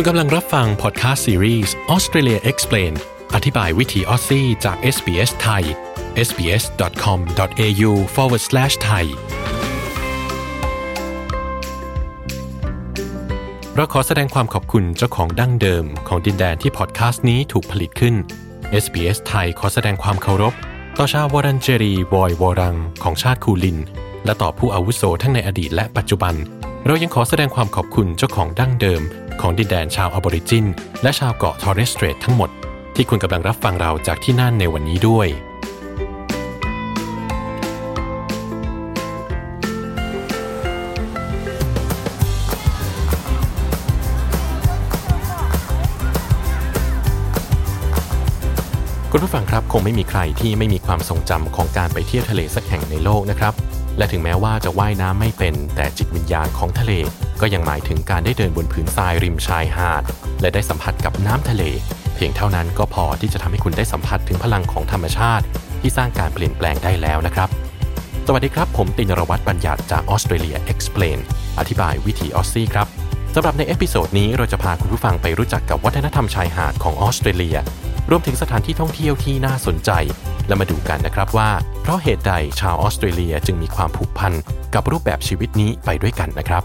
คุณกำลังรับฟังพอดแคสต์ซีรีส์ Australia Explained อธิบายวิถี Aussie จาก SBS ไทย sbs.com.au forward slash thai เราขอแสดงความขอบคุณเจ้าของดั้งเดิมของดินแดนที่พอดแคสต์นี้ถูกผลิตขึ้น SBS ไทยขอแสดงความเคารพ ต่อชาววูรันเจรีวอยวูร์รัง ของชาติคูลิน และต่อผู้อาวุโสทั้งในอดีตและปัจจุบัน เรายังขอแสดงความขอบคุณเจ้าของดั้งเดิม ของดินแดนชาวอบอริจิน และชาวเกาะทอร์เรสเตรททั้งหมด ที่คุณกำลังรับฟังเราจากที่นั่นในวันนี้ด้วย คุณผู้ฟังครับคงไม่มีใครที่ไม่มีความทรงจำของการไปเที่ยวทะเลสักแห่งในโลกนะครับ และถึงแม้ว่าจะว่ายน้ำไม่เป็น แต่จิตวิญญาณของทะเล ก็ยังหมายถึงการได้เดินบนผืนทรายริมชายหาด และได้สัมผัสกับน้ำทะเล เพียงเท่านั้นก็พอที่จะทำให้คุณได้สัมผัสถึงพลังของธรรมชาติ ที่สร้างการเปลี่ยนแปลงได้แล้วนะครับ สวัสดีครับ ผมตินรวัตรบัญญัติจาก Australia Explained อธิบายวิถี Aussie ครับสำหรับใน episode นี้เราจะพาคุณผู้ฟังไปรู้จักกับวัฒนธรรมชายหาดของออสเตรเลีย รวมถึงสถานที่ท่องเที่ยวที่น่าสนใจ และมาดูกันนะครับว่า เพราะเหตุใดชาวออสเตรเลียจึงมีความผูกพันกับรูปแบบชีวิตนี้ไปด้วยกันนะครับ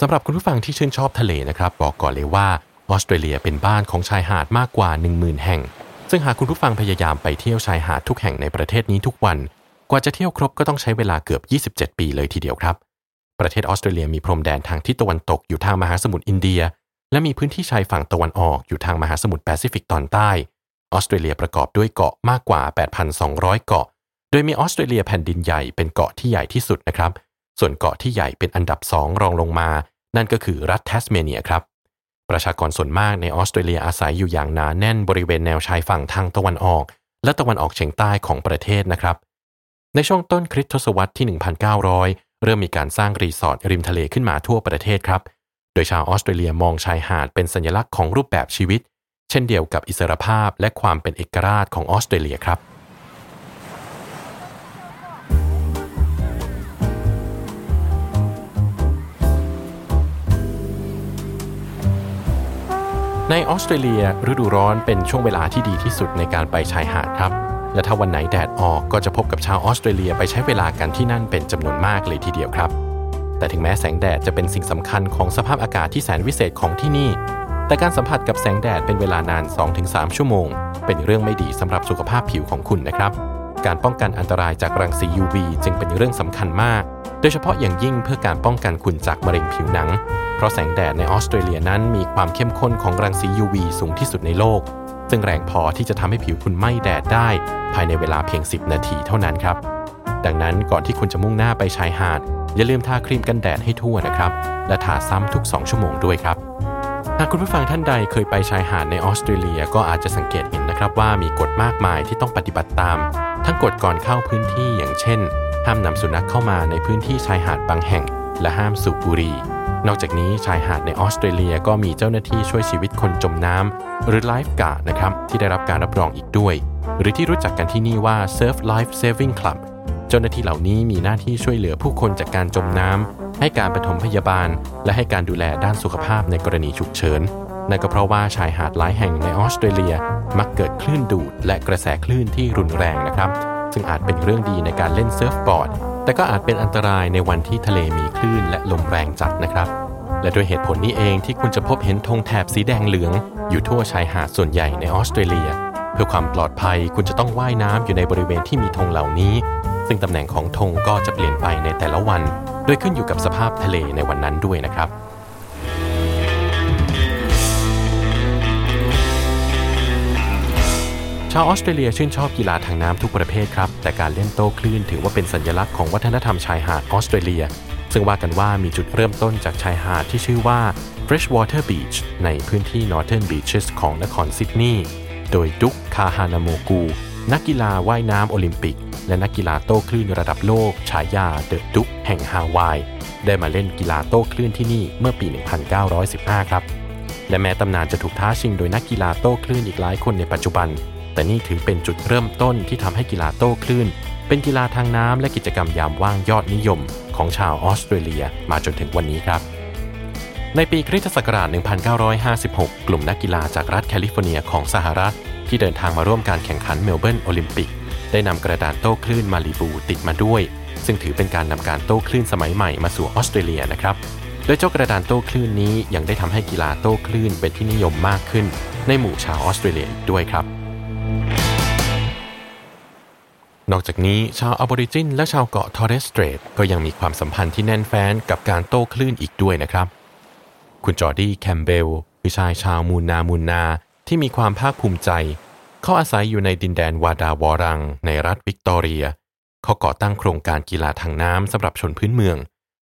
สำหรับคุณผู้ฟังที่ชื่นชอบทะเลนะครับ บอกก่อนเลยว่าออสเตรเลียเป็นบ้านของชายหาดมากกว่า 10,000 แห่ง ซึ่งหากคุณผู้ฟังพยายามไปเที่ยวชายหาดทุกแห่งในประเทศนี้ทุกวัน กว่าจะเที่ยวครบก็ต้องใช้เวลาเกือบ 27 ปีเลยทีเดียวครับ ประเทศออสเตรเลียมีพรมแดนทางทิศตะวันตกอยู่ทางมหาสมุทรอินเดีย และมีพื้นที่ชายฝั่งตะวันออกอยู่ทางมหาสมุทรแปซิฟิกตอนใต้ ออสเตรเลียประกอบด้วยเกาะมากกว่า 8,200 เกาะ โดยมีออสเตรเลียแผ่นดินใหญ่เป็นเกาะที่ใหญ่ที่สุดนะครับ ส่วนเกาะที่ใหญ่เป็นอันดับสองรองลงมา นั่นก็คือรัฐแทสเมเนียครับ ประชากรส่วนมากในออสเตรเลียอาศัยอยู่อย่างหนาแน่นบริเวณแนวชายฝั่งทางตะวันออก และตะวันออกเฉียงใต้ของประเทศนะครับ ในช่วงต้นคริสตศตวรรษที่ 1900 เริ่มมีการสร้างรีสอร์ทริมทะเลขึ้นมาทั่วประเทศครับ โดยชาวออสเตรเลียมองชายหาดเป็นสัญลักษณ์ของรูปแบบชีวิต เช่นเดียวกับอิสรภาพและความเป็นเอกราชของออสเตรเลียครับในออสเตรเลียฤดูร้อนเป็นช่วงเวลาที่ดีที่สุดในการไปชายหาดครับ และถ้าวันไหนแดดออกก็จะพบกับชาวออสเตรเลียไปใช้เวลากันที่นั่นเป็นจำนวนมากเลยทีเดียวครับ แต่ถึงแม้แสงแดดจะเป็นสิ่งสำคัญของสภาพอากาศที่แสนวิเศษของที่นี่ แต่การสัมผัสกับแสงแดดเป็นเวลานาน 2-3 ชั่วโมง เป็นเรื่องไม่ดีสำหรับสุขภาพผิวของคุณนะครับ การป้องกันอันตรายจากรังสี UV จึงเป็นเรื่องสำคัญมาก โดยเฉพาะอย่างยิ่งเพื่อการป้องกันคุณจากมะเร็งผิวหนัง เพราะแสงแดดในออสเตรเลียนั้นมีความเข้มข้นของรังสี UV สูงที่สุดในโลก ซึ่งแรงพอที่จะทำให้ผิวคุณไหม้แดดได้ ภายในเวลาเพียง 10 นาทีเท่านั้นครับ ดังนั้นก่อนที่คุณจะมุ่งหน้าไปชายหาด อย่าลืมทาครีมกันแดดให้ทั่วนะครับ และทาซ้ำทุก 2 ชั่วโมงด้วยครับ หากคุณผู้ฟังท่านใดเคยไปชายหาดในออสเตรเลียก็อาจจะสังเกตเห็นนะครับว่ามีกฎมากมายที่ต้องปฏิบัติตาม ทั้งกฎก่อนเข้าพื้นที่อย่างเช่น ห้ามนำสุนัขเข้ามาในพื้นที่ชายหาดบางแห่ง และห้ามสูบบุหรี่นอกจากนี้ชายหาดในออสเตรเลียก็มีเจ้าหน้าที่ช่วยชีวิตคนจมน้ำหรือไลฟ์การ์ดนะครับที่ได้รับการรับรองอีกด้วย หรือที่รู้จักกันที่นี่ว่า Surf Life Saving Club เจ้าหน้าที่เหล่านี้มีหน้าที่ช่วยเหลือผู้คนจากการจมน้ำให้การปฐมพยาบาล และให้การดูแลด้านสุขภาพในกรณีฉุกเฉินนั่นก็เพราะว่าชายหาดหลายแห่งในออสเตรเลีย มักเกิดคลื่นดูด และกระแสคลื่นที่รุนแรงนะครับ ซึ่งอาจเป็นเรื่องดีในการเล่นเซิร์ฟบอร์ด แต่ก็อาจเป็นอันตรายในวันที่ทะเลมีคลื่นและลมแรงจัดนะครับ และด้วยเหตุผลนี้เองที่คุณจะพบเห็นธงแถบสีแดงเหลือง อยู่ทั่วชายหาดส่วนใหญ่ในออสเตรเลีย เพื่อความปลอดภัยคุณจะต้องว่ายน้ำอยู่ในบริเวณที่มีธงเหล่านี้ ซึ่งตำแหน่งของธงก็จะเปลี่ยนไปในแต่ละวัน โดยขึ้นอยู่กับสภาพทะเลในวันนั้นด้วยนะครับชาวออสเตรเลียชื่นชอบกีฬาทางน้ำทุกประเภทครับ แต่การเล่นโต้คลื่นถือว่าเป็นสัญลักษณ์ของวัฒนธรรมชายหาดออสเตรเลีย ซึ่งว่ากันว่ามีจุดเริ่มต้นจากชายหาดที่ชื่อว่า Freshwater Beach ในพื้นที่ Northern Beaches ของนครซิดนีย์ โดยดุกคาฮานาโมกู นักกีฬาว่ายน้ำโอลิมปิก และนักกีฬาโต้คลื่นระดับโลก ฉายาเดอะดุกแห่งฮาวาย ได้มาเล่นกีฬาโต้คลื่นที่นี่เมื่อปี 1915 ครับ และแม้ตำนานจะถูกท้าชิงโดยนักกีฬาโต้คลื่นอีกหลายคนในปัจจุบัน แต่นี่ถือเป็นจุดเริ่มต้นที่ทำให้กีฬาโต้คลื่น เป็นกีฬาทางน้ำและกิจกรรมยามว่างยอดนิยม ของชาวออสเตรเลียมาจนถึงวันนี้ครับในปีคริสตศักราช 1956 กลุ่มนักกีฬาจากรัฐแคลิฟอร์เนียของสหรัฐ ที่เดินทางมาร่วมการแข่งขันเมลเบิร์นโอลิมปิก ได้นำกระดานโต้คลื่นมาลีบูติดมาด้วย ซึ่งถือเป็นการนำการโต้คลื่นสมัยใหม่มาสู่ออสเตรเลียนะครับโดยเจ้ากระดานโต้คลื่นนี้ยังได้ทำให้กีฬาโต้คลื่นเป็นที่นิยมมากขึ้น ในหมู่ชาวออสเตรเลียด้วยครับ นอกจากนี้ชาวอบอริจินและชาวเกาะทอร์เรสเตรทก็ยังมีความสัมพันธ์ที่แน่นแฟ้นกับการโต้คลื่นอีกด้วยนะครับ คุณจอร์ดี้แคมเบลคือชายชาวมูนนามูนนาที่มีความภาคภูมิใจ เขาอาศัยอยู่ในดินแดนวาดาวอรัง ในรัฐวิกตอเรีย เขาก่อตั้งโครงการกีฬาทางน้ำสำหรับชนพื้นเมือง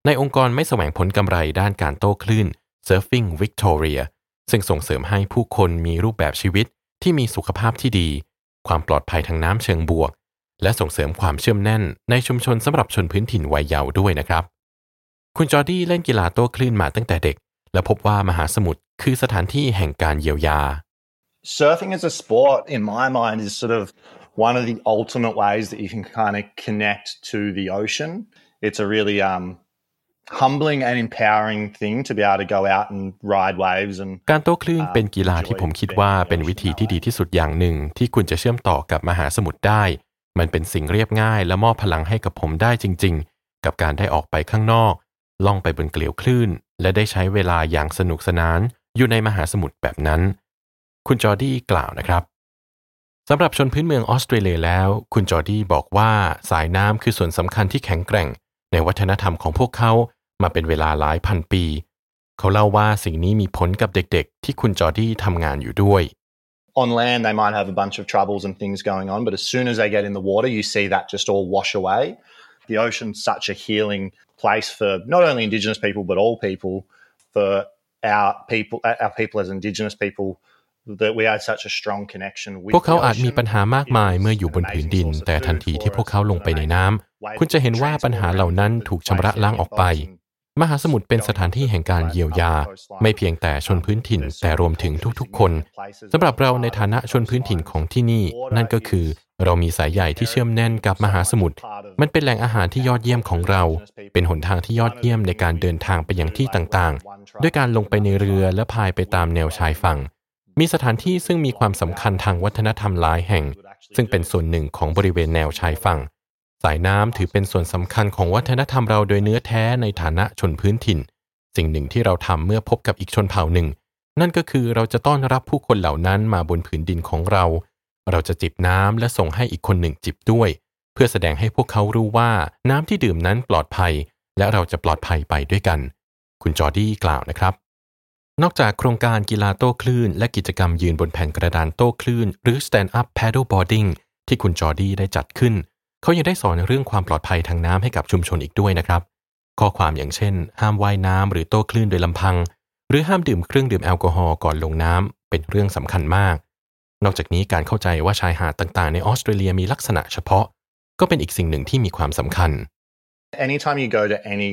ในองค์กรไม่แสวงผลกำไรด้านการโต้คลื่น Surfing Victoria ซึ่งส่งเสริมให้ผู้คนมีรูปแบบชีวิตที่มีสุขภาพที่ดี ความปลอดภัยทางน้ำเชิงบวก และส่งเสริมความเชื่อมแน่น ในชุมชนสำหรับชนพื้นถิ่นวัยเยาว์ด้วยนะครับ คุณจอร์ดี้เล่นกีฬาโต้คลื่นมาตั้งแต่เด็ก และพบว่ามหาสมุทรคือสถานที่แห่งการเยียวยา Surfing as a sport in my mind is sort of one of the ultimate ways that you can kind of connect to the ocean. It's a really um, humbling and empowering thing to be able to go out and ride waves and การโต้คลื่นเป็นกีฬาที่ผมคิดว่าเป็นวิธีที่ดีที่สุดอย่างหนึ่ง ที่คุณจะเชื่อมต่อกับมหาสมุทรได้ มันเป็นสิ่งเรียบง่าย และมอบพลังให้กับผมได้จริง ๆ กับการได้ออกไปข้างนอก ล่องไปบนเกลียวคลื่น และได้ใช้เวลาอย่างสนุกสนาน อยู่ในมหาสมุทรแบบนั้น คุณจอร์ดี้กล่าวนะครับสำหรับชนพื้นเมืองออสเตรเลียแล้ว คุณจอร์ดี้บอกว่าสายน้ำคือส่วนสำคัญที่แข็งแกร่ง ในวัฒนธรรมของพวกเขามาเป็นเวลาหลายพันปี เขาเล่าว่าสิ่งนี้มีผลกับเด็กๆ ที่คุณจอร์ดี้ทำงานอยู่ด้วย On land, they might have a bunch of troubles and things going on, but as soon as they get in the water, you see that just all wash away. The ocean's such a healing place for not only Indigenous people, but all people, for our people, our people as Indigenous people พวกเขาอาจมีปัญหามากมายเมื่ออยู่บนผืนดิน แต่ทันทีที่พวกเขาลงไปในน้ำคุณจะเห็นว่าปัญหาเหล่านั้นถูกชำระล้างออกไป มหาสมุทรเป็นสถานที่แห่งการเยียวยา ไม่เพียงแต่ชนพื้นถิ่น แต่รวมถึงทุกๆ คนสำหรับเราในฐานะชนพื้นถิ่นของที่นี่ นั่นก็คือ เรามีสายใหญ่ที่เชื่อมแน่นกับมหาสมุทรมันเป็นแหล่งอาหารที่ยอดเยี่ยมของเรา เป็นหนทางที่ยอดเยี่ยมในการเดินทางไปยังที่ต่างๆ ด้วยการลงไปในเรือและพายไปตามแนวชายฝั่ง มีสถานที่ซึ่งมีความสำคัญทางวัฒนธรรมหลายแห่ง ซึ่งเป็นส่วนหนึ่งของบริเวณแนวชายฝั่ง สายน้ำถือเป็นส่วนสำคัญของวัฒนธรรมเราโดยเนื้อแท้ในฐานะชนพื้นถิ่น สิ่งหนึ่งที่เราทำเมื่อพบกับอีกชนเผ่าหนึ่ง นั่นก็คือเราจะต้อนรับผู้คนเหล่านั้นมาบนผืนดินของเรา เราจะจิบน้ำและส่งให้อีกคนหนึ่งจิบด้วย เพื่อแสดงให้พวกเขารู้ว่าน้ำที่ดื่มนั้นปลอดภัย และเราจะปลอดภัยไปด้วยกัน คุณจอร์ดี้กล่าวนะครับ นอกจากโครงการกีฬาโต้คลื่น และกิจกรรมยืนบนแผ่นกระดานโต้คลื่น หรือ stand up paddle boarding ที่คุณจอร์ดี้ได้จัดขึ้น เขายังได้สอนเรื่องความปลอดภัยทางน้ำให้กับชุมชนอีกด้วยนะครับ ข้อความอย่างเช่น ห้ามว่ายน้ำหรือโต้คลื่นโดยลำพัง หรือห้ามดื่มเครื่องดื่มแอลกอฮอล์ก่อนลงน้ำเป็นเรื่องสำคัญมาก นอกจากนี้การเข้าใจว่าชายหาดต่างๆ ในออสเตรเลียมีลักษณะเฉพาะ ก็เป็นอีกสิ่งหนึ่งที่มีความสำคัญ Anytime you go to any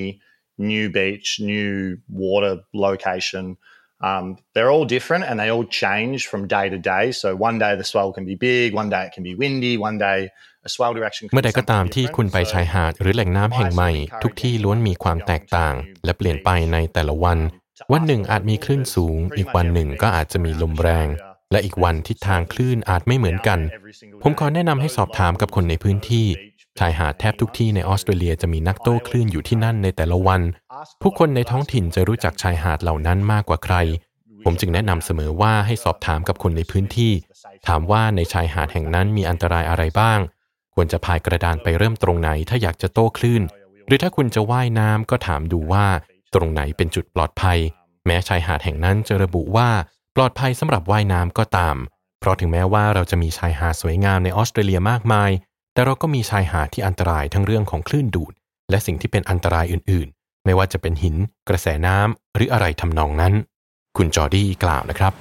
new beach, new water location, Um, they're all different and they all change from day to day. So one day the swell can be big, one day it can be windy, one day a swell direction เมื่อใดก็ตามที่คุณไปชายหาดหรือแหล่งน้ำแห่งใหม่ ทุกที่ล้วนมีความแตกต่าง และเปลี่ยนไปในแต่ละวัน วันหนึ่งอาจมีคลื่นสูง อีกวันหนึ่งก็อาจจะมีลมแรง และอีกวันทิศทางคลื่นอาจไม่เหมือนกัน ผมขอแนะนำให้สอบถามกับคนในพื้นที่ ชายหาดแทบทุกที่ในออสเตรเลียจะมีนักโต้คลื่นอยู่ที่นั่นในแต่ละวัน ผู้คนในท้องถิ่นจะรู้จักชายหาดเหล่านั้นมากกว่าใคร ผมจึงแนะนำเสมอว่าให้สอบถามกับคนในพื้นที่ ถามว่าในชายหาดแห่งนั้นมีอันตรายอะไรบ้าง ควรจะพายกระดานไปเริ่มตรงไหนถ้าอยากจะโต้คลื่น หรือถ้าคุณจะว่ายน้ำก็ถามดูว่า ตรงไหนเป็นจุดปลอดภัย แม้ชายหาดแห่งนั้นจะระบุว่าปลอดภัยสำหรับว่ายน้ำก็ตาม เพราะถึงแม้ว่าเราจะมีชายหาดสวยงามในออสเตรเลียมากมาย แต่เราก็มีชายหาดที่อันตรายทั้งเรื่องของคลื่นดูด และสิ่งที่เป็นอันตรายอื่นๆ ไม่ว่าจะเป็นหิน กระแสน้ำหรืออะไรทำนองนั้น คุณจอร์ดี้กล่าวนะครับ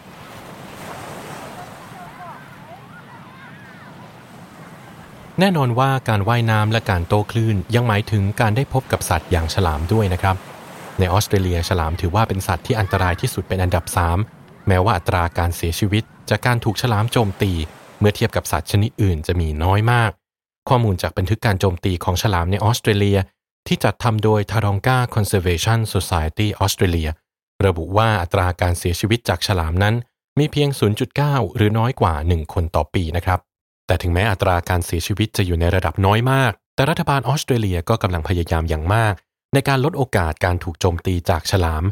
แน่นอนว่าการว่ายน้ำและการโต้คลื่นยังหมายถึงการได้พบกับสัตว์อย่างฉลามด้วยนะครับ ในออสเตรเลียฉลามถือว่าเป็นสัตว์ที่อันตรายที่สุดเป็นอันดับ 3 แม้ว่าอัตราการเสียชีวิต จากการถูกฉลามโจมตี เมื่อเทียบกับสัตว์ชนิดอื่นจะมีน้อยมาก ข้อมูลจากบันทึกการโจมตีของฉลามในออสเตรเลีย ที่จัดทำโดย Taronga Conservation Society Australia ระบุว่าอัตราการเสียชีวิตจากฉลามนั้น มีเพียง 0.9 หรือน้อยกว่า 1 คนต่อปีนะครับ แต่ถึงแม้อัตราการเสียชีวิตจะอยู่ในระดับน้อยมาก แต่รัฐบาลออสเตรเลียก็กำลังพยายามอย่างมาก ในการลดโอกาสการถูกโจมตีจากฉลาม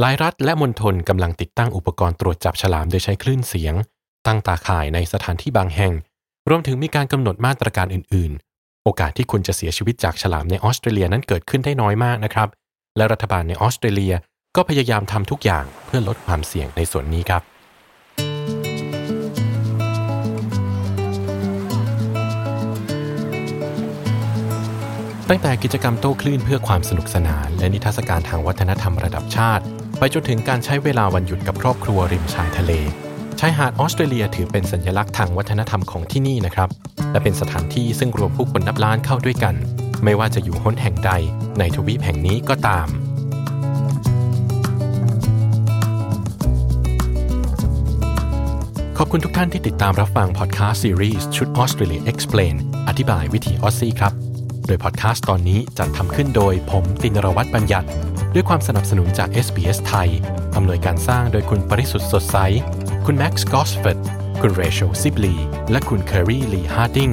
หลายรัฐและมณฑลกำลังติดตั้งอุปกรณ์ตรวจจับฉลามโดยใช้คลื่นเสียง ตั้งตาข่ายในสถานที่บางแห่ง รวมถึงมีการกำหนดมาตรการอื่น ๆ โอกาสที่คุณจะเสียชีวิตจากฉลามในออสเตรเลียนั้นเกิดขึ้นได้น้อยมากนะครับ และรัฐบาลในออสเตรเลียก็พยายามทำทุกอย่างเพื่อลดความเสี่ยงในส่วนนี้ครับตั้งแต่กิจกรรมโต้คลื่นเพื่อความสนุกสนาน และนิทรรศการทางวัฒนธรรมระดับชาติ ไปจนถึงการใช้เวลาวันหยุดกับครอบครัวริมชายทะเล ชายหาดออสเตรเลียถือเป็นสัญลักษณ์ทางวัฒนธรรมของที่นี่นะครับ และเป็นสถานที่ซึ่งรวมผู้คนนับล้านเข้าด้วยกัน ไม่ว่าจะอยู่หนแห่งใดในทวีปแห่งนี้ก็ตาม ขอบคุณทุกท่านที่ติดตามรับฟังพอดแคสต์ซีรีส์ชุด Australia Explain อธิบายวิถีออสซี่ครับ โดยพอดแคสต์ตอนนี้จัดทำขึ้นโดยผมตินรวัตรบัญญัติ ด้วยความสนับสนุนจาก SBS ไทยอำนวยการสร้างโดยคุณปริสุทธ์สดใส คุณแม็กซ์กอสเฟตคุณเรเชลซิบลีและคุณเคอรี่ลีฮาร์ดิง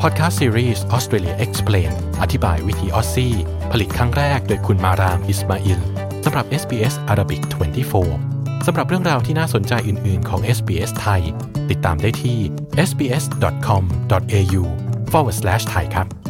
พอดแคสต์ซีรีส์ Australia Explain อธิบายวิถีออสซี่ผลิตครั้งแรกโดยคุณมารามอิสมาอิลสำหรับ SBS Arabic 24 สำหรับเรื่องราวที่น่าสนใจอื่น ๆ ของ SBS ไทย ติดตามได้ที่ sbs.com.au/thai ครับ